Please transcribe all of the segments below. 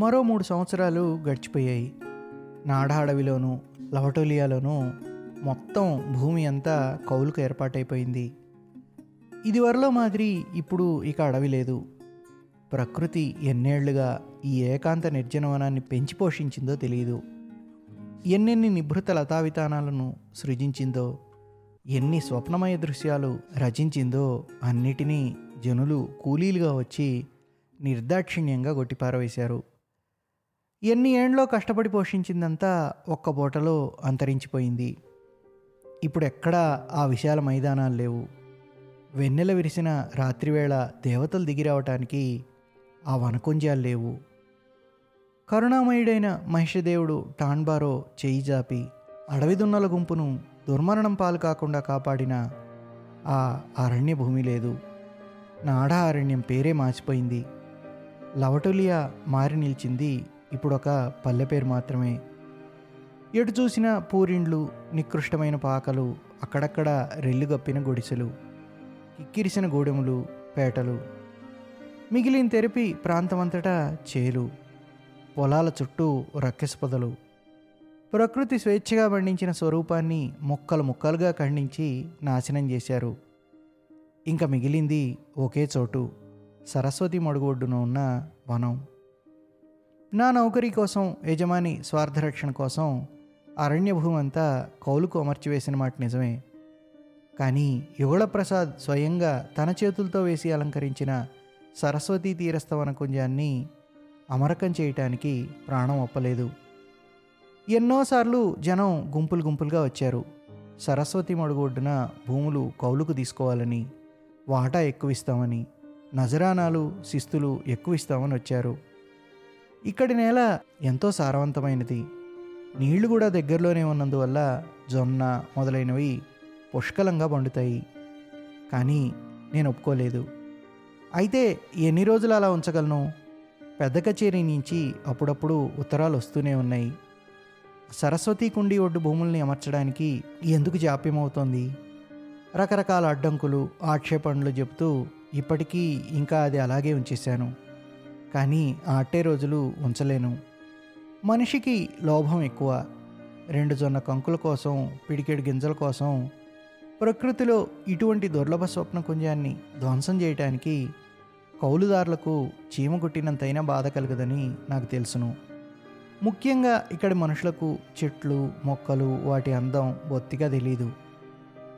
మరో మూడు సంవత్సరాలు గడిచిపోయాయి. నాడా అడవిలోనూ లవటోలియాలోనూ మొత్తం భూమి అంతా కౌలుకు ఏర్పాటైపోయింది. ఇదివరలో మాదిరి ఇప్పుడు ఇక అడవి లేదు. ప్రకృతి ఎన్నేళ్ళుగా ఈ ఏకాంత నిర్జనవనాన్ని పెంచి పోషించిందో తెలియదు. ఎన్నెన్ని నిభృత లతావితానాలను సృజించిందో ఎన్ని స్వప్నమయ దృశ్యాలు రచించిందో అన్నిటినీ జనులు కూలీలుగా వచ్చి నిర్దాక్షిణ్యంగా కొట్టిపారవేశారు ఎన్ని ఏండ్లో కష్టపడి పోషించిందంతా ఒక్క పూటలో అంతరించిపోయింది. ఇప్పుడు ఎక్కడా ఆ విశాల మైదానాలు లేవు? వెన్నెల విరిసిన రాత్రివేళ దేవతలు దిగిరావటానికి ఆ వనకుంజాలు లేవు. కరుణామయుడైన మహిషదేవుడు టాన్బారో చేయి జాపి అడవి దున్నల గుంపును దుర్మరణం పాలు కాకుండా కాపాడిన ఆ అరణ్య భూమి లేదు. నాడా అరణ్యం పేరే మార్చిపోయింది లవటులియా మారి నిలిచింది ఇప్పుడు ఒక పల్లె పేరు మాత్రమే. ఎటు చూసిన పూరిండ్లు నికృష్టమైన పాకలు అక్కడక్కడ రెల్లుగప్పిన గుడిసెలు కిక్కిరిసిన గూడెములు పేటలు. మిగిలిన తెరిపి ప్రాంతమంతటా చేలు పొలాల చుట్టూ రక్కెసపదలు ప్రకృతి స్వేచ్ఛగా పండించిన స్వరూపాన్ని ముక్కలు ముక్కలుగా ఖండించి నాశనం చేశారు. ఇంకా మిగిలింది ఒకే చోటు సరస్వతి మడుగొడ్డున ఉన్న వనం. నా నౌకరీ కోసం యజమాని స్వార్థరక్షణ కోసం అరణ్య భూమంతా కౌలుకు అమర్చివేసిన మాట నిజమే. కానీ యుగళ ప్రసాద్ స్వయంగా తన చేతులతో వేసి అలంకరించిన సరస్వతీ తీరస్థ వనకుంజాన్ని అమరకం చేయటానికి ప్రాణం ఒప్పలేదు. ఎన్నోసార్లు జనం గుంపులు గుంపులుగా వచ్చారు. సరస్వతి మడుగొడ్డున భూములు కౌలుకు తీసుకోవాలని వాటా ఎక్కువ ఇస్తామని నజరానాలు శిస్తులు ఎక్కువ ఇస్తామని వచ్చారు. ఇక్కడి నేల ఎంతో సారవంతమైనది. నీళ్ళు కూడా దగ్గరలోనే ఉన్నందువల్ల జొన్న మొదలైనవి పుష్కలంగా పండుతాయి. కానీ నేను ఒప్పుకోలేదు. అయితే ఎన్ని రోజులు అలా ఉంచగలను? పెద్ద కచేరీ నుంచి అప్పుడప్పుడు ఉత్తరాలు వస్తూనే ఉన్నాయి. సరస్వతి కుండి ఒడ్డు భూముల్ని అమర్చడానికి ఎందుకు జాప్యమవుతోంది? రకరకాల అడ్డంకులు ఆక్షేపణలు చెబుతూ ఇప్పటికీ ఇంకా అది అలాగే ఉంచేశాను. కానీ ఆటే అట్టే రోజులు ఉంచలేను. మనిషికి లోభం ఎక్కువ. రెండు జొన్న కంకుల కోసం పిడికెడు గింజల కోసం ప్రకృతిలో ఇటువంటి దుర్లభ స్వప్న కుంజాన్ని ధ్వంసం చేయటానికి కౌలుదారులకు చీమ కొట్టినంతైనా బాధ కలగదని నాకు తెలుసును. ముఖ్యంగా ఇక్కడి మనుషులకు చెట్లు మొక్కలు వాటి అందం బొత్తిగా తెలీదు.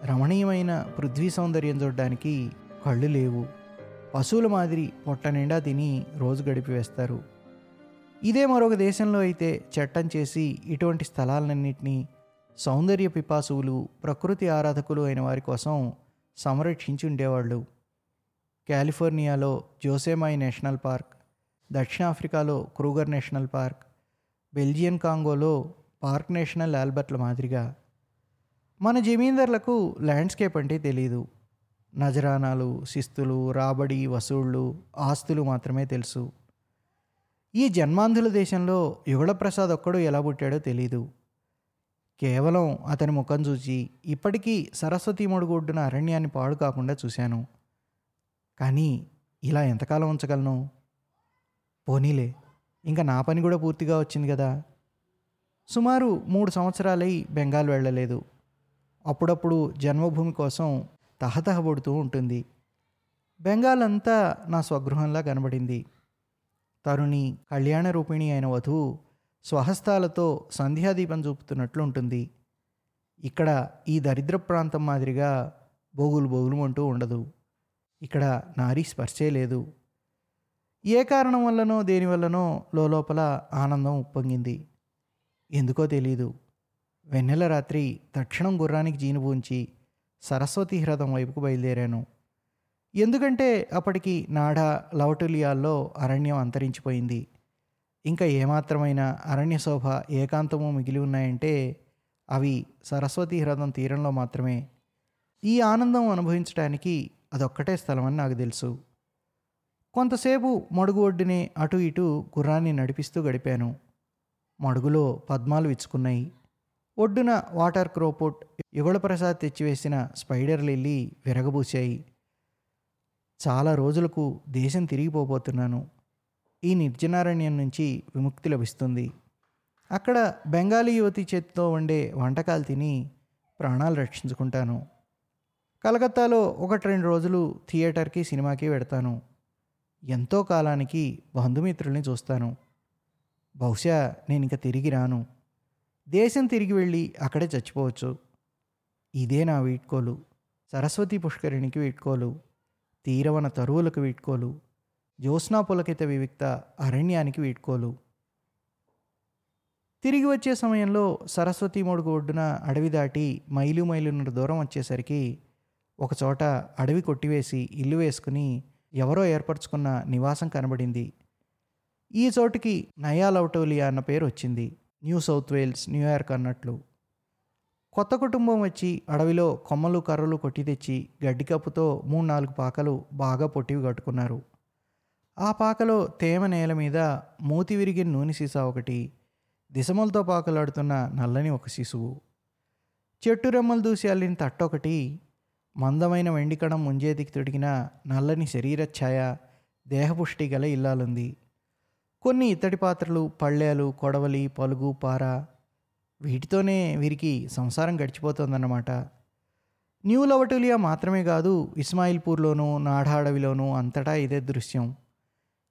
రమణీయమైన పృథ్వీ సౌందర్యం చూడడానికి కళ్ళు లేవు. పశువుల మాదిరి పొట్ట నిండా తిని రోజు గడిపివేస్తారు ఇదే మరొక దేశంలో అయితే చట్టం చేసి ఇటువంటి స్థలాలన్నింటినీ సౌందర్య పిపాసువులు ప్రకృతి ఆరాధకులు అయిన వారి కోసం సంరక్షించి ఉండేవాళ్ళు. కాలిఫోర్నియాలో జోసేమాయి నేషనల్ పార్క్ దక్షిణాఫ్రికాలో క్రూగర్ నేషనల్ పార్క్ బెల్జియన్ కాంగోలో పార్క్ నేషనల్ ఆల్బర్ట్ల మాదిరిగా. మన జమీందార్లకు ల్యాండ్స్కేప్ అంటే తెలియదు నజరానాలు శిస్తులు రాబడి వసూళ్ళు ఆస్తులు మాత్రమే తెలుసు. ఈ జన్మాంధుల దేశంలో యుగళప్రసాద్ ఒక్కడు ఎలా పుట్టాడో తెలీదు. కేవలం అతని ముఖం చూసి ఇప్పటికీ సరస్వతి మడుగొడ్డున అరణ్యాన్ని పాడు కాకుండా చూశాను. కానీ ఇలా ఎంతకాలం ఉంచగలను? పోనీలే ఇంకా నా పని కూడా పూర్తిగా వచ్చింది కదా. సుమారు మూడు సంవత్సరాలై బెంగాల్ వెళ్ళలేదు. అప్పుడప్పుడు జన్మభూమి కోసం తహతహపడుతూ ఉంటుంది. బెంగాల్ అంతా నా స్వగృహంలా కనబడింది. తరుణి కళ్యాణ రూపిణి అయిన వధువు స్వహస్తాలతో సంధ్యాదీపం చూపుతున్నట్లు ఉంటుంది ఇక్కడ ఈ దరిద్ర ప్రాంతం మాదిరిగా బోగులు బోగులు అంటూ ఉండదు. ఇక్కడ నారీ స్పర్శే లేదు. ఏ కారణం వల్లనో దేనివల్లనో లోపల ఆనందం ఉప్పొంగింది. ఎందుకో తెలీదు. వెన్నెల రాత్రి తక్షణం గుర్రానికి జీనుబూంచి సరస్వతి హ్రదం వైపుకు బయలుదేరాను. ఎందుకంటే అప్పటికి నాడా లవటులియాల్లో అరణ్యం అంతరించిపోయింది. ఇంకా ఏమాత్రమైన అరణ్య శోభ ఏకాంతము మిగిలి ఉన్నాయంటే అవి సరస్వతి హ్రదం తీరంలో మాత్రమే. ఈ ఆనందం అనుభవించడానికి అదొక్కటే స్థలమని నాకు తెలుసు. కొంతసేపు మడుగు ఒడ్డునే అటు ఇటు గుర్రాన్ని నడిపిస్తూ గడిపాను. మడుగులో పద్మాలు విచ్చుకున్నాయి. ఒడ్డున వాటర్ క్రోపుట్ యుగళప్రసాద్ తెచ్చివేసిన స్పైడర్ లిల్లీ విరగబూశాయి. చాలా రోజులకు దేశం తిరిగిపోబోతున్నాను. ఈ నిర్జనారణ్యం నుంచి విముక్తి లభిస్తుంది. అక్కడ బెంగాలీ యువతి చేతితో వండే వంటకాలు తిని ప్రాణాలు రక్షించుకుంటాను. కలకత్తాలో ఒకటి రెండు రోజులు థియేటర్కి సినిమాకి వెడతాను. ఎంతో కాలానికి బంధుమిత్రుల్ని చూస్తాను. బహుశా నేను ఇంక తిరిగి రాను. దేశం తిరిగి వెళ్ళి అక్కడే చచ్చిపోవచ్చు. ఇదే నా వీడ్కోలు. సరస్వతి పుష్కరిణికి వీడ్కోలు. తీరవన తరువులకు వీడ్కోలు. జ్యోత్స్నా పులకిత వివిక్త అరణ్యానికి వీడ్కోలు. తిరిగి వచ్చే సమయంలో సరస్వతి మొడుగు ఒడ్డున అడవి దాటి మైలు మైలున్నర దూరం వచ్చేసరికి ఒకచోట అడవి కొట్టివేసి ఇల్లు వేసుకుని ఎవరో ఏర్పరచుకున్న నివాసం కనబడింది. ఈ చోటుకి నయా లౌటోలియా అన్న పేరు వచ్చింది. న్యూ సౌత్ వేల్స్ న్యూయార్క్ అన్నట్లు. కొత్త కుటుంబం వచ్చి అడవిలో కొమ్మలు కర్రలు కొట్టి తెచ్చి గడ్డి కప్పుతో మూడు నాలుగు పాకలు బాగా పొట్టివి కట్టుకున్నారు. ఆ పాకలో తేమ నేల మీద మూతి విరిగిన నూనె సీసా ఒకటి దిశమలతో పాకలాడుతున్న నల్లని ఒక శిశువు. చెట్టు రెమ్మలు దూసి అల్లిన తట్టొకటి మందమైన వెండికణం ముంజేతికి తొడిగిన నల్లని శరీర ఛాయ దేహపుష్టి గల ఇల్లాలుంది. కొన్ని ఇత్తడి పాత్రలు పళ్ళేలు కొడవలి పలుగు పార వీటితోనే వీరికి సంసారం గడిచిపోతుందన్నమాట. న్యూ లవటులియా మాత్రమే కాదు ఇస్మాయిల్పూర్లోనూ నాడాడవిలోనూ అంతటా ఇదే దృశ్యం.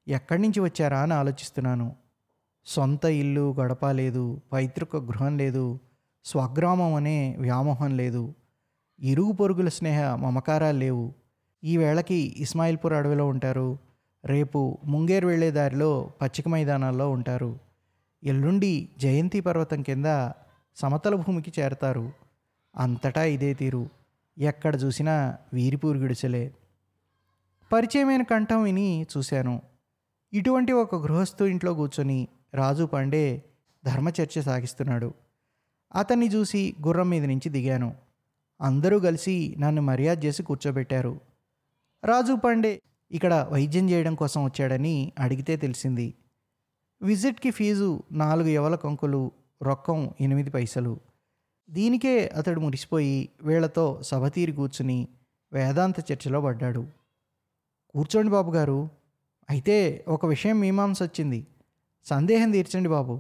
ఎక్కడి నుంచి వచ్చారా అని ఆలోచిస్తున్నాను. సొంత ఇల్లు గడప లేదు పైతృక గృహం లేదు స్వగ్రామం అనే వ్యామోహం లేదు ఇరుగు పొరుగుల స్నేహ మమకారాలు లేవు. ఈ వేళకి ఇస్మాయిల్పూర్ అడవిలో ఉంటారు. రేపు ముంగేర్ వెళ్ళే దారిలో పచ్చిక మైదానాల్లో ఉంటారు. ఎల్లుండి జయంతి పర్వతం కింద సమతల భూమికి చేరతారు. అంతటా ఇదే తీరు. ఎక్కడ చూసినా వీరిపూరు గుడిసెలే. పరిచయమైన కంఠం విని చూశాను. ఇటువంటి ఒక గృహస్థు ఇంట్లో కూర్చొని రాజు పాండే ధర్మచర్చ సాగిస్తున్నాడు. అతన్ని చూసి గుర్రం మీద నుంచి దిగాను. అందరూ కలిసి నన్ను మర్యాద చేసి కూర్చోబెట్టారు. రాజు పాండే ఇక్కడ వైద్యం చేయడం కోసం వచ్చాడని అడిగితే తెలిసింది. విజిట్కి ఫీజు నాలుగు ఎవల కంకులు రొక్కం ఎనిమిది పైసలు. దీనికే అతడు మురిసిపోయి వీళ్ళతో సభ తీరి కూర్చుని వేదాంత చర్చలో పడ్డాడు. కూర్చోండి బాబు గారు. అయితే ఒక విషయం మీమాంస వచ్చింది. సందేహం తీర్చండి బాబు.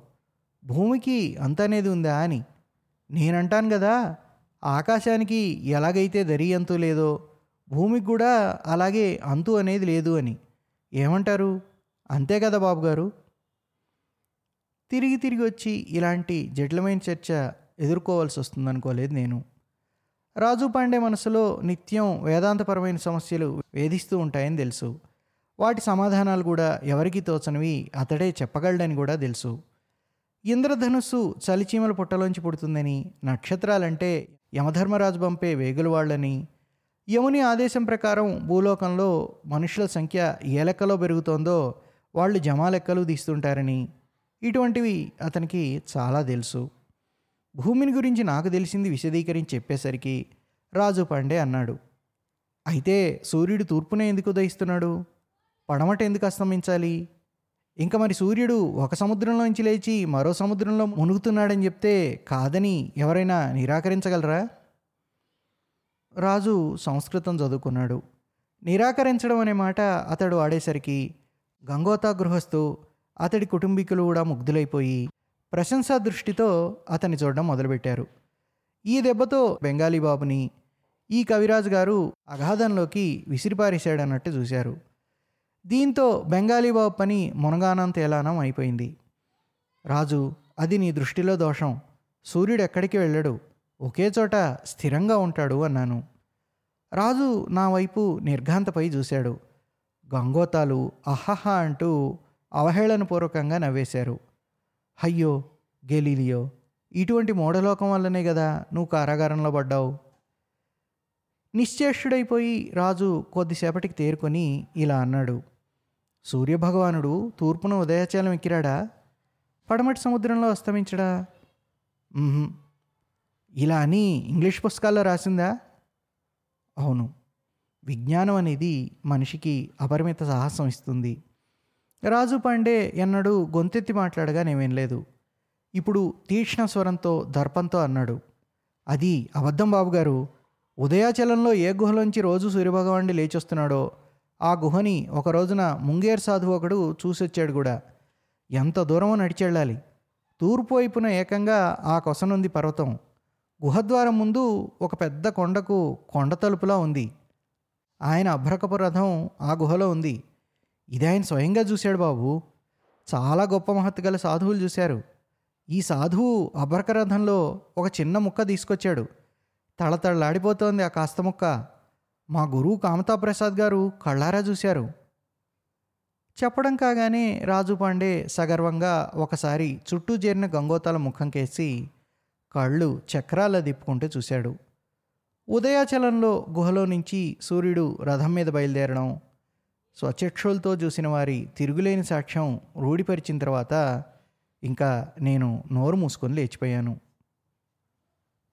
భూమికి అంత అనేది ఉందా అని. నేనంటాను కదా ఆకాశానికి ఎలాగైతే దరి అంతు లేదో భూమికి కూడా అలాగే అంతు అనేది లేదు అని. ఏమంటారు? అంతే కదా బాబు గారు. తిరిగి తిరిగి వచ్చి ఇలాంటి జటిలమైన చర్చ ఎదుర్కోవాల్సి వస్తుందనుకోలేదు నేను. రాజు పాండే మనసులో నిత్యం వేదాంతపరమైన సమస్యలు వేధిస్తూ ఉంటాయని తెలుసు. వాటి సమాధానాలు కూడా ఎవరికి తోచనివి అతడే చెప్పగలడని కూడా తెలుసు. ఇంద్రధనుస్సు చలిచీమల పుట్టలోంచి పుడుతుందని నక్షత్రాలంటే యమధర్మరాజు పంపే వేగులు వాళ్ళని యముని ఆదేశం ప్రకారం భూలోకంలో మనుషుల సంఖ్య ఏ లెక్కలో పెరుగుతోందో వాళ్ళు జమా లెక్కలు తీస్తుంటారని ఇటువంటివి అతనికి చాలా తెలుసు. భూమిని గురించి నాకు తెలిసింది విశదీకరించి చెప్పేసరికి రాజు పాండే అన్నాడు. అయితే సూర్యుడు తూర్పునే ఎందుకు ఉదయిస్తున్నాడు? పడమట ఎందుకు అస్తమించాలి? ఇంకా మరి సూర్యుడు ఒక సముద్రంలోంచి లేచి మరో సముద్రంలో మునుగుతున్నాడని చెప్తే కాదని ఎవరైనా నిరాకరించగలరా? రాజు సంస్కృతం చదువుకున్నాడు. నిరాకరించడం అనే మాట అతడు ఆడేసరికి గంగోతా గృహస్థు అతడి కుటుంబీకులు కూడా ముగ్ధులైపోయి ప్రశంసా దృష్టితో అతన్ని చూడడం మొదలుపెట్టారు. ఈ దెబ్బతో బెంగాలీ బాబుని ఈ కవిరాజు గారు అగాధంలోకి విసిరిపారేశాడన్నట్టు చూశారు. దీంతో బెంగాలీ బాబు పని మునగానం తేలానం అయిపోయింది. రాజు అది నీ దృష్టిలో దోషం. సూర్యుడు ఎక్కడికి వెళ్ళడు. ఒకే చోట స్థిరంగా ఉంటాడు అన్నాను. రాజు నా వైపు నిర్ఘాంతపై చూశాడు. గంగోతాలు అహహ అంటూ అవహేళనపూర్వకంగా నవ్వేశారు. అయ్యో గెలీలియో ఇటువంటి మూఢలోకం వల్లనే కదా నువ్వు కారాగారంలో పడ్డావు. నిశ్చేష్టుడైపోయి రాజు కొద్దిసేపటికి తేరుకొని ఇలా అన్నాడు సూర్యభగవానుడు తూర్పున ఉదయాచలం ఎక్కిరాడా? పడమటి సముద్రంలో అస్తమించడా? ఇలా అని ఇంగ్లీష్ పుస్తకాల్లో రాసిందా? అవును. విజ్ఞానం అనేది మనిషికి అపరిమిత సాహసం ఇస్తుంది. రాజు పాండే ఎన్నడూ గొంతెత్తి మాట్లాడగా నేమేం లేదు. ఇప్పుడు తీక్ష్ణ స్వరంతో దర్పంతో అన్నాడు. అది అబద్ధం బాబుగారు. ఉదయాచలంలో ఏ గుహలోంచి రోజు సూర్యభగవానుడి లేచొస్తున్నాడో ఆ గుహని ఒక రోజున ముంగేర్ సాధువు ఒకడు చూసొచ్చాడు కూడా. ఎంత దూరమో నడిచెళ్ళాలి. తూర్పు వైపున ఏకంగా ఆ కొసనుంది పర్వతం. గుహద్వారం ముందు ఒక పెద్ద కొండకు కొండ తలుపులా ఉంది. ఆయన అభ్రకపు రథం ఆ గుహలో ఉంది. ఇది ఆయన స్వయంగా చూశాడు బాబు. చాలా గొప్ప మహత్తు గల సాధువులు చూశారు. ఈ సాధువు అభ్రకరథంలో ఒక చిన్న ముక్క తీసుకొచ్చాడు. తళతళలాడిపోతోంది ఆ కాస్త ముక్క. మా గురువు కామతాప్రసాద్ గారు కళ్ళారా చూశారు. చెప్పడం కాగానే రాజు పాండే సగర్వంగా ఒకసారి చుట్టూ చేరిన గంగోతాల ముఖం కేసి కళ్ళు చక్రాల దిప్పుకుంటూ చూశాడు. ఉదయాచలంలో గుహలో నుంచి సూర్యుడు రథం మీద బయలుదేరడం స్వచక్షులతో చూసిన వారి తిరుగులేని సాక్ష్యం రూఢిపరిచిన తర్వాత ఇంకా నేను నోరు మూసుకొని లేచిపోయాను.